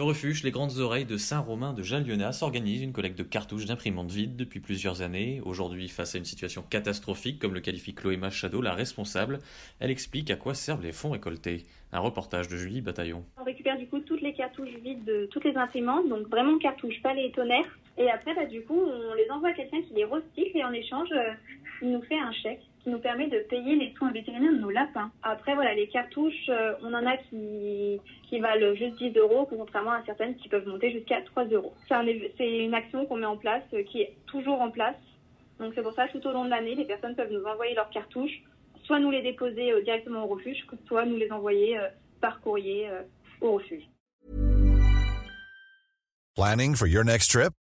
Le refuge Les Grandes Oreilles de Saint-Romain de Jallionnat s'organise une collecte de cartouches d'imprimantes vides depuis plusieurs années. Aujourd'hui, face à une situation catastrophique, comme le qualifie Chloé Machado, la responsable, elle explique à quoi servent les fonds récoltés. Un reportage de Julie Bataillon. On récupère du coup toutes les cartouches vides de toutes les imprimantes, donc vraiment cartouches, pas les tonnerres. Et après, bah, du coup, on les envoie à quelqu'un qui les recycle et en échange, euh, il nous fait un chèque qui nous permet de payer les soins vétérinaires de nos lapins. Après, voilà, les cartouches, euh, on en a qui, valent juste 10 euros, contrairement à certaines qui peuvent monter jusqu'à 3 euros. C'est une action qu'on met en place, euh, qui est toujours en place. Donc c'est pour ça, tout au long de l'année, les personnes peuvent nous envoyer leurs cartouches, soit nous les déposer euh, directement au refuge, soit nous les envoyer par courrier au refuge. Planning for your next trip?